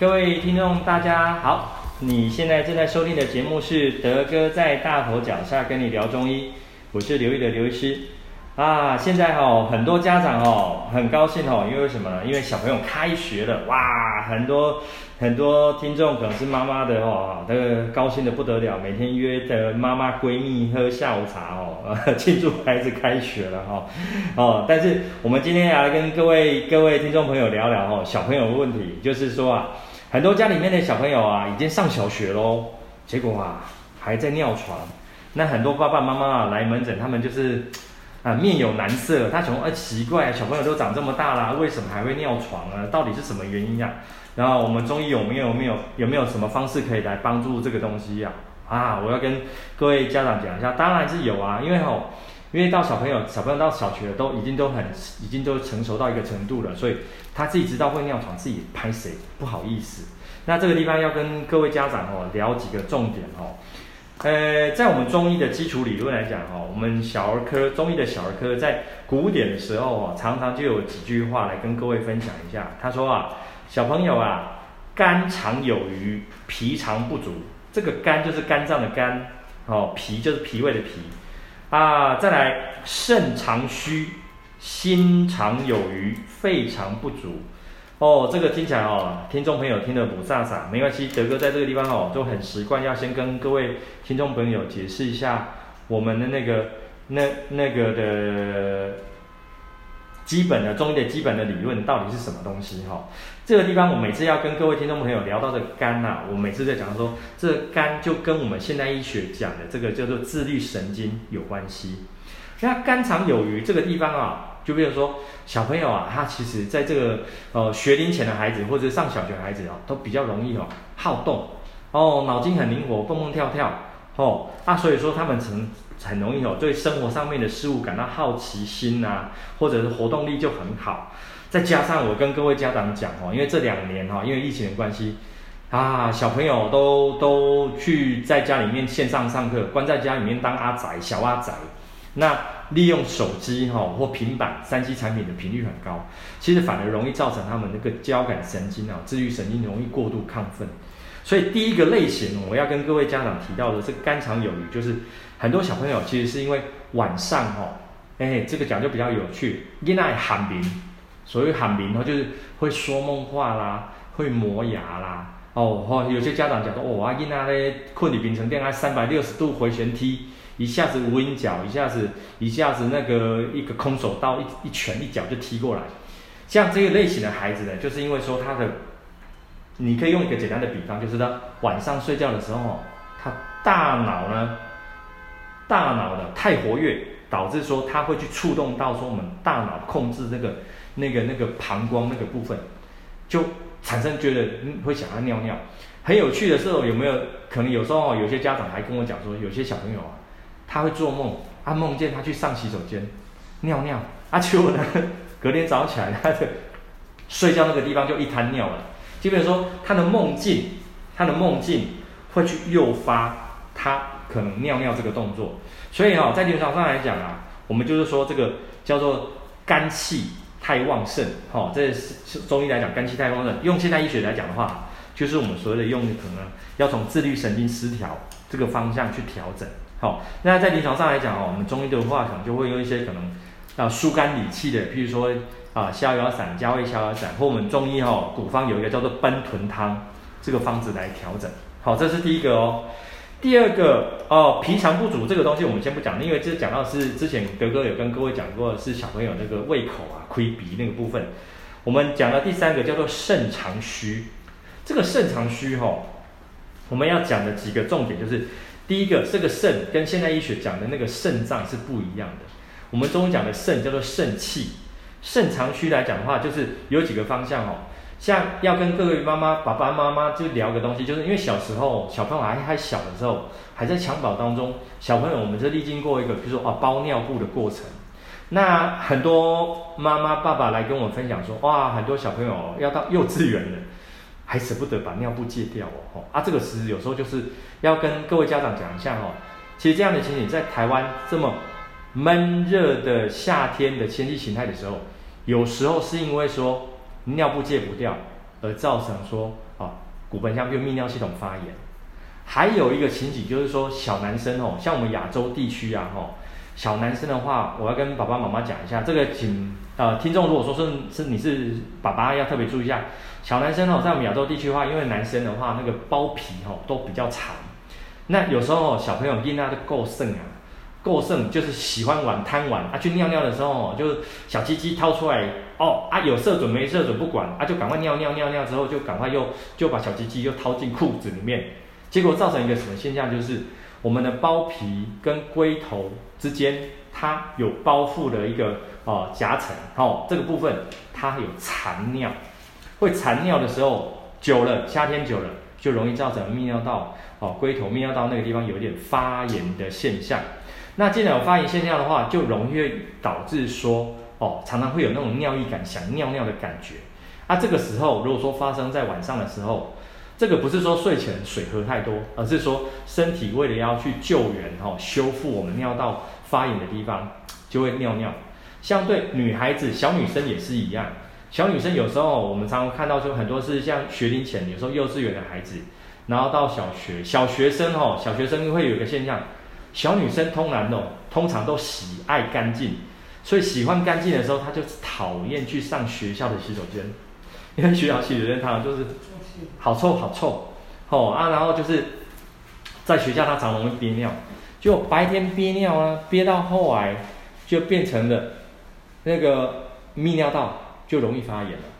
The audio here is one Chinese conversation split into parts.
各位听众，大家好！你现在正在收听的节目是德哥在大佛脚下跟你聊中医，我是刘毅的刘医师啊。现在哦，很多家长哦很高兴哦，因为什么呢？因为小朋友开学了，哇，很多很多听众可能是妈妈的哦，这个高兴的不得了，每天约的妈妈闺蜜喝下午茶哦，庆祝孩子开学了哈哦。但是我们今天要来跟各位各位听众朋友聊聊哦，小朋友的问题，就是说啊。很多家里面的小朋友啊，已经上小学喽，结果啊还在尿床。那很多爸爸妈妈啊来门诊，他们就是啊面有难色。他想，哎，奇怪，小朋友都长这么大了，为什么还会尿床呢？到底是什么原因呀？然后我们中医有没有没有有没有什么方式可以来帮助这个东西呀？啊，我要跟各位家长讲一下，当然是有啊，因为吼。因为到小朋友，小朋友到小学都已经都很，已经都成熟到一个程度了，所以他自己知道会尿床，自己拍谁不好意思。那这个地方要跟各位家长哦聊几个重点哦。呃，在我们中医的基础理论来讲哦，我们小儿科中医的小儿科在古典的时候哦，常常就有几句话来跟各位分享一下。他说啊，小朋友啊，肝常有余，脾常不足。这个肝就是肝脏的肝，哦，脾就是脾胃的脾。啊，再来，肾常虚，心常有余，肺常不足。哦，这个听起来哦，听众朋友听得不飒飒，没关系，德哥在这个地方哦，都很习惯要先跟各位听众朋友解释一下我们的那个那那个的基本的中医的基本的理论到底是什么东西哈、哦。这个地方我每次要跟各位听众朋友聊到的肝呐、啊，我每次在讲说，这个肝就跟我们现代医学讲的这个叫做自律神经有关系。那肝藏有余这个地方啊，就比如说小朋友啊，他其实在这个呃学龄前的孩子或者上小学的孩子啊，都比较容易哦好动哦，脑筋很灵活，蹦蹦跳跳哦，啊，所以说他们很很容易哦对生活上面的事物感到好奇心呐、啊，或者是活动力就很好。再加上我跟各位家长讲哦，因为这两年哈，因为疫情的关系，啊，小朋友都都去在家里面线上上课，关在家里面当阿宅小阿宅，那利用手机哈或平板三 C 产品的频率很高，其实反而容易造成他们那个交感神经啊、自律神经容易过度亢奋。所以第一个类型我要跟各位家长提到的是肝肠有余，就是很多小朋友其实是因为晚上哈，哎，这个讲就比较有趣，因为喊鸣。所谓喊鸣哦，就是会说梦话啦，会磨牙啦，哦，哦有些家长讲说，哦，阿囡仔咧困里变成电爱三百六十度回旋踢，一下子无影脚，一下子一下子那个一个空手道一一拳一脚就踢过来，像这个类型的孩子呢，就是因为说他的，你可以用一个简单的比方，就是他晚上睡觉的时候，他大脑呢，大脑的太活跃，导致说他会去触动到说我们大脑控制这个。那个那个膀胱那个部分，就产生觉得嗯会想要尿尿。很有趣的时候，有没有可能有时候有些家长还跟我讲说，有些小朋友啊，他会做梦，他梦见他去上洗手间尿尿，啊，结果呢，隔天早上起来，他的睡觉那个地方就一滩尿了。基本说他的梦境，他的梦境会去诱发他可能尿尿这个动作。所以啊，在临床上来讲啊，我们就是说这个叫做肝气。太旺盛，哈、哦，这是中医来讲，肝气太旺盛。用现代医学来讲的话，就是我们所谓的用可能要从自律神经失调这个方向去调整。好、哦，那在临床上来讲哦，我们中医的话可能就会用一些可能啊疏肝理气的，譬如说啊逍遥散、加味逍遥散，或我们中医哈、哦、古方有一个叫做奔豚汤这个方子来调整。好、这是第一个哦。第二个哦，脾常不足这个东西我们先不讲，因为这讲到是之前德哥有跟各位讲过是小朋友那个胃口啊、亏鼻那个部分。我们讲的第三个叫做肾常虚，这个肾常虚哈、哦，我们要讲的几个重点就是，第一个这个肾跟现代医学讲的那个肾脏是不一样的。我们中医讲的肾叫做肾气，肾常虚来讲的话，就是有几个方向哦。像要跟各位妈妈、爸爸妈妈就聊个东西，就是因为小时候小朋友还还小的时候，还在襁褓当中，小朋友我们是历经过一个，比如说啊包尿布的过程。那很多妈妈爸爸来跟我分享说，哇，很多小朋友要到幼稚园了，还舍不得把尿布戒掉哦。啊，这个其实有时候就是要跟各位家长讲一下哦。其实这样的情景在台湾这么闷热的夏天的天气形态的时候，有时候是因为说。尿布戒不掉，而造成说啊骨盆腔就泌尿系统发炎。还有一个情景就是说，小男生哦，像我们亚洲地区啊，吼，小男生的话，我要跟爸爸妈妈讲一下，这个请呃听众如果说是是你是爸爸，要特别注意一下，小男生哦，在我们亚洲地区的话，因为男生的话那个包皮哦都比较长，那有时候小朋友尿尿都够盛啊。过剩就是喜欢玩贪玩啊，去尿尿的时候就小鸡鸡掏出来哦啊，有射准没射准不管啊，就赶快尿尿尿尿之后就赶快又就把小鸡鸡又掏进裤子里面，结果造成一个什么现象？就是我们的包皮跟龟头之间它有包覆的一个哦夹层哦，这个部分它有残尿，会残尿的时候久了，夏天久了就容易造成泌尿道哦龟头泌尿道那个地方有点发炎的现象。那既然有发炎现象的话，就容易导致说，哦，常常会有那种尿意感，想尿尿的感觉。啊，这个时候如果说发生在晚上的时候，这个不是说睡前水喝太多，而是说身体为了要去救援，哈，修复我们尿道发炎的地方，就会尿尿。相对女孩子、小女生也是一样。小女生有时候我们常常看到，就很多是像学龄前，有时候幼稚园的孩子，然后到小学，小学生哦，小学生会有一个现象。小女生通常哦，通常都喜爱干净，所以喜欢干净的时候，她就讨厌去上学校的洗手间，因为学校洗手间常常就是好臭。好臭，哦啊，然后就是在学校她常容易憋尿，就白天憋尿啊，憋到后来就变成了那个泌尿道就容易发炎了。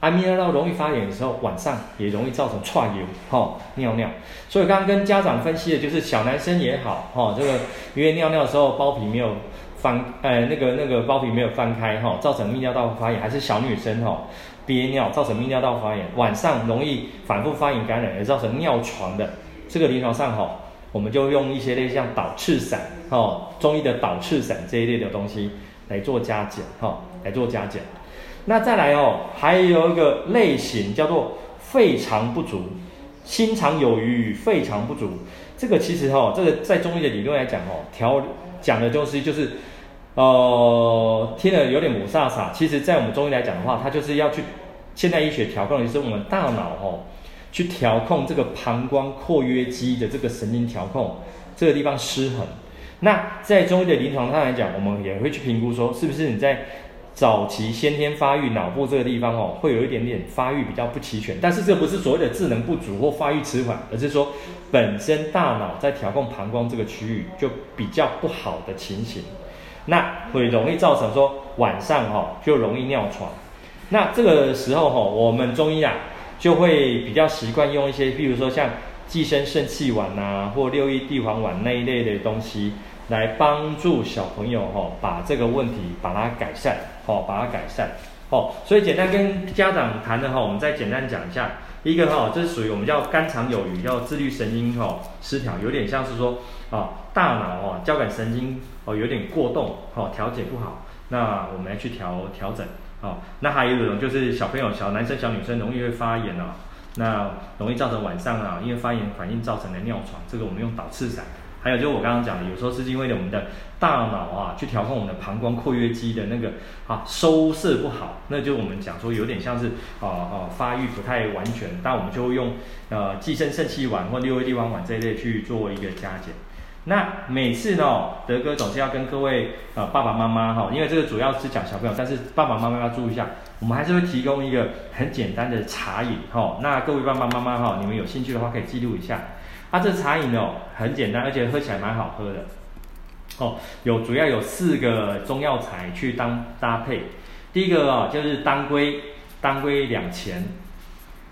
啊，泌尿道容易发炎的时候，晚上也容易造成串流，哈，尿尿。所以刚刚跟家长分析的就是小男生也好，哈，这个因为尿尿的时候包皮没有翻，呃，那个那个包皮没有翻开，哈，造成泌尿道发炎，还是小女生哈憋尿造成泌尿道发炎，晚上容易反复发炎感染而造成尿床的，这个临床上哈，我们就用一些类像导赤散，哈，中医的导赤散这一类的东西来做加减，哈，来做加减。那再来哦，还有一个类型叫做肺长不足，心长有余，肺长不足。这个其实哈、哦，这个在中医的理论来讲哦，调讲的东西就是，呃，听了有点雾煞煞。其实，在我们中医来讲的话，它就是要去现代医学调控就是我们大脑哦，去调控这个膀胱括约肌的这个神经调控，这个地方失衡。那在中医的临床上来讲，我们也会去评估说，是不是你在早期先天发育脑部这个地方哦，会有一点点发育比较不齐全，但是这不是所谓的智能不足或发育迟缓，而是说本身大脑在调控膀胱这个区域就比较不好的情形，那会容易造成说晚上哈就容易尿床。那这个时候哈，我们中医啊就会比较习惯用一些，比如说像寄生肾气丸呐，或六翼地黄丸那一类的东西。来帮助小朋友哈，把这个问题把它改善，好，把它改善，好，所以简单跟家长谈的哈，我们再简单讲一下，一个哈，这是属于我们叫肝肠有余，叫自律神经哈失调，有点像是说啊，大脑哦交感神经哦有点过动，哦调节不好，那我们来去调调整，哦，那还有一种就是小朋友小男生小女生容易会发炎啊，那容易造成晚上啊，因为发炎反应造成的尿床，这个我们用导赤散。还有就是我刚刚讲的，有时候是因为我们的大脑啊，去调控我们的膀胱括约肌的那个啊收摄不好，那就我们讲说有点像是啊啊发育不太完全，但我们就会用呃寄生肾气丸或六味地黄丸这一类去做一个加减。那每次呢，德哥总是要跟各位、呃、爸爸妈妈哈，因为这个主要是讲小朋友，但是爸爸妈妈要注意一下，我们还是会提供一个很简单的茶饮哈。那各位爸爸妈妈哈，你们有兴趣的话可以记录一下。它、啊、这茶饮哦，很简单，而且喝起来蛮好喝的。哦，有主要有四个中药材去当搭配。第一个哦，就是当归，当归两钱。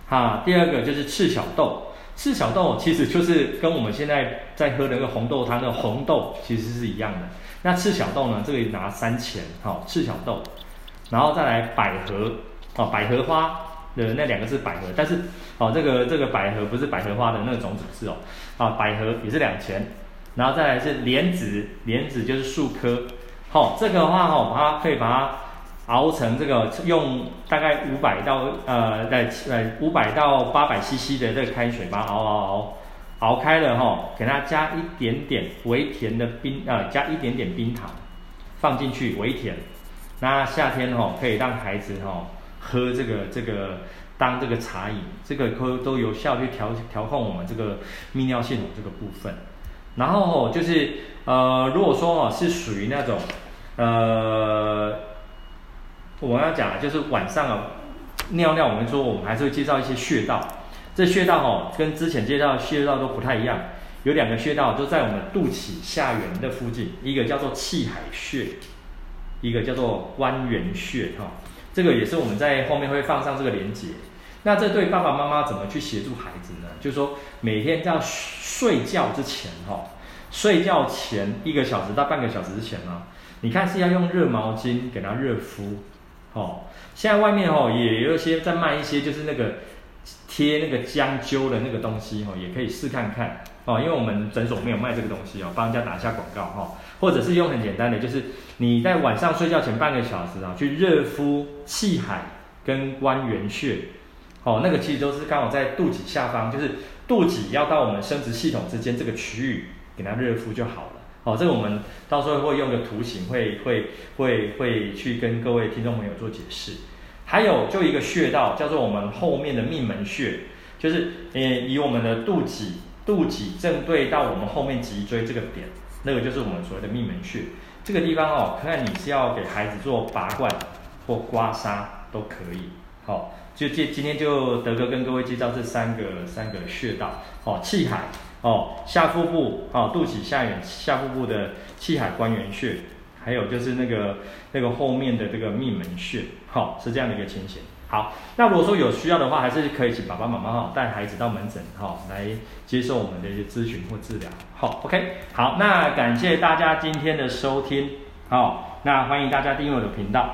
哈、第二个就是赤小豆，赤小豆其实就是跟我们现在在喝的那个红豆汤的红豆其实是一样的。那赤小豆呢，这个拿三钱，哈、哦，赤小豆，然后再来百合，哦，百合花。的那两个是百合，但是哦，这个这个百合不是百合花的那个种子哦，啊，百合也是两钱，然后再来是莲子，莲子就是树科，好、哦，这个的话哦，它可以把它熬成这个，用大概五百到呃在呃五百到八百 CC 的这个开水，把它熬熬熬熬开了哈、哦，给它加一点点微甜的冰啊、呃，加一点点冰糖放进去微甜，那夏天哦可以让孩子哦。喝这个这个当这个茶饮，这个都都有效去调调控我们这个泌尿系统这个部分。然后就是呃，如果说哦是属于那种呃，我要讲就是晚上啊尿尿，我们说我们还是会介绍一些穴道。这穴道哦跟之前介绍的穴道都不太一样，有两个穴道都在我们肚脐下缘的附近，一个叫做气海穴，一个叫做关元穴哈。这个也是我们在后面会放上这个连接。那这对爸爸妈妈怎么去协助孩子呢？就是说每天在睡觉之前哈，睡觉前一个小时到半个小时之前呢，你看是要用热毛巾给他热敷。哦，现在外面哦也有一些在卖一些就是那个贴那个姜灸的那个东西哦，也可以试看看哦。因为我们诊所没有卖这个东西哦，帮人家打一下广告哈。或者是用很简单的，就是你在晚上睡觉前半个小时啊，去热敷气海跟关元穴，哦，那个其实都是刚好在肚脐下方，就是肚脐要到我们生殖系统之间这个区域，给它热敷就好了。哦，这个我们到时候会用个图形，会会会会去跟各位听众朋友做解释。还有就一个穴道叫做我们后面的命门穴，就是呃以我们的肚脐肚脐正对到我们后面脊椎这个点。那个就是我们所谓的命门穴，这个地方哦，看看你是要给孩子做拔罐或刮痧都可以。好、哦，就今今天就德哥跟各位介绍这三个三个穴道。哦，气海哦，下腹部哦，肚脐下缘下腹部的气海关元穴，还有就是那个那个后面的这个命门穴。好、哦，是这样的一个情形。好，那如果说有需要的话，还是可以请爸爸妈妈哈带孩子到门诊哈来接受我们的一些咨询或治疗。好，OK，好，那感谢大家今天的收听，好，那欢迎大家订阅我的频道，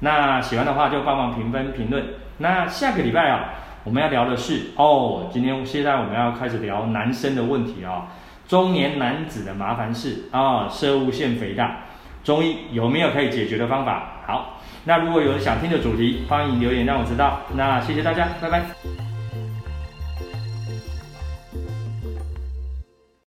那喜欢的话就帮忙评分评论。那下个礼拜啊，我们要聊的是哦，今天现在我们要开始聊男生的问题啊，中年男子的麻烦事啊，摄护腺肥大，中医有没有可以解决的方法？好。那如果有人想听的主题，欢迎留言让我知道。那谢谢大家，拜拜。